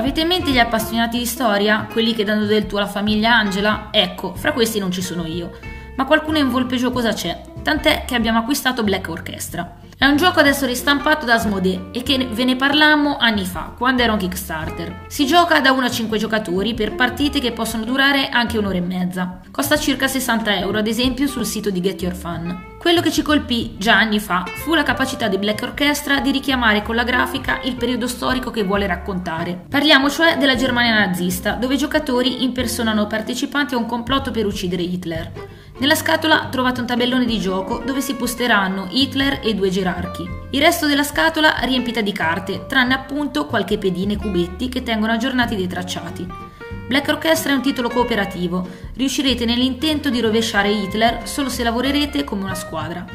Avete in mente gli appassionati di storia? Quelli che danno del tuo alla famiglia Angela? Ecco, fra questi non ci sono io. Ma qualcuno in volpe giocosa c'è, tant'è che abbiamo acquistato Black Orchestra. È un gioco adesso ristampato da Asmodee e che ve ne parlammo anni fa, quando era un Kickstarter. Si gioca da 1 a 5 giocatori per partite che possono durare anche un'ora e mezza. Costa circa 60 euro, ad esempio, sul sito di Get Your Fun. Quello che ci colpì già anni fa fu la capacità di Black Orchestra di richiamare con la grafica il periodo storico che vuole raccontare. Parliamo cioè della Germania nazista, dove i giocatori impersonano partecipanti a un complotto per uccidere Hitler. Nella scatola trovate un tabellone di gioco dove si posteranno Hitler e due gerarchi. Il resto della scatola riempita di carte, tranne appunto qualche pedine e cubetti che tengono aggiornati dei tracciati. Black Orchestra è un titolo cooperativo, riuscirete nell'intento di rovesciare Hitler solo se lavorerete come una squadra.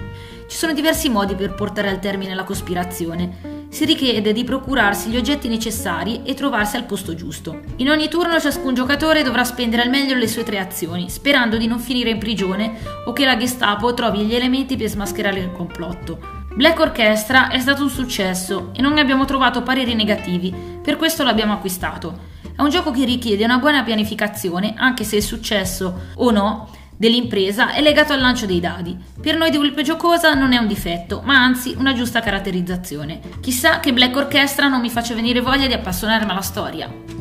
Ci sono diversi modi per portare al termine la cospirazione si richiede di procurarsi gli oggetti necessari e trovarsi al posto giusto. In ogni turno ciascun giocatore dovrà spendere al meglio le sue tre azioni, sperando di non finire in prigione o che la Gestapo trovi gli elementi per smascherare il complotto. Black Orchestra è stato un successo e non ne abbiamo trovato pareri negativi, per questo l'abbiamo acquistato. È un gioco che richiede una buona pianificazione, anche se il successo o no dell'impresa è legato al lancio dei dadi. Per noi di Vulpe Giocosa non è un difetto, ma anzi una giusta caratterizzazione. Chissà che Black Orchestra non mi faccia venire voglia di appassionarmi alla storia.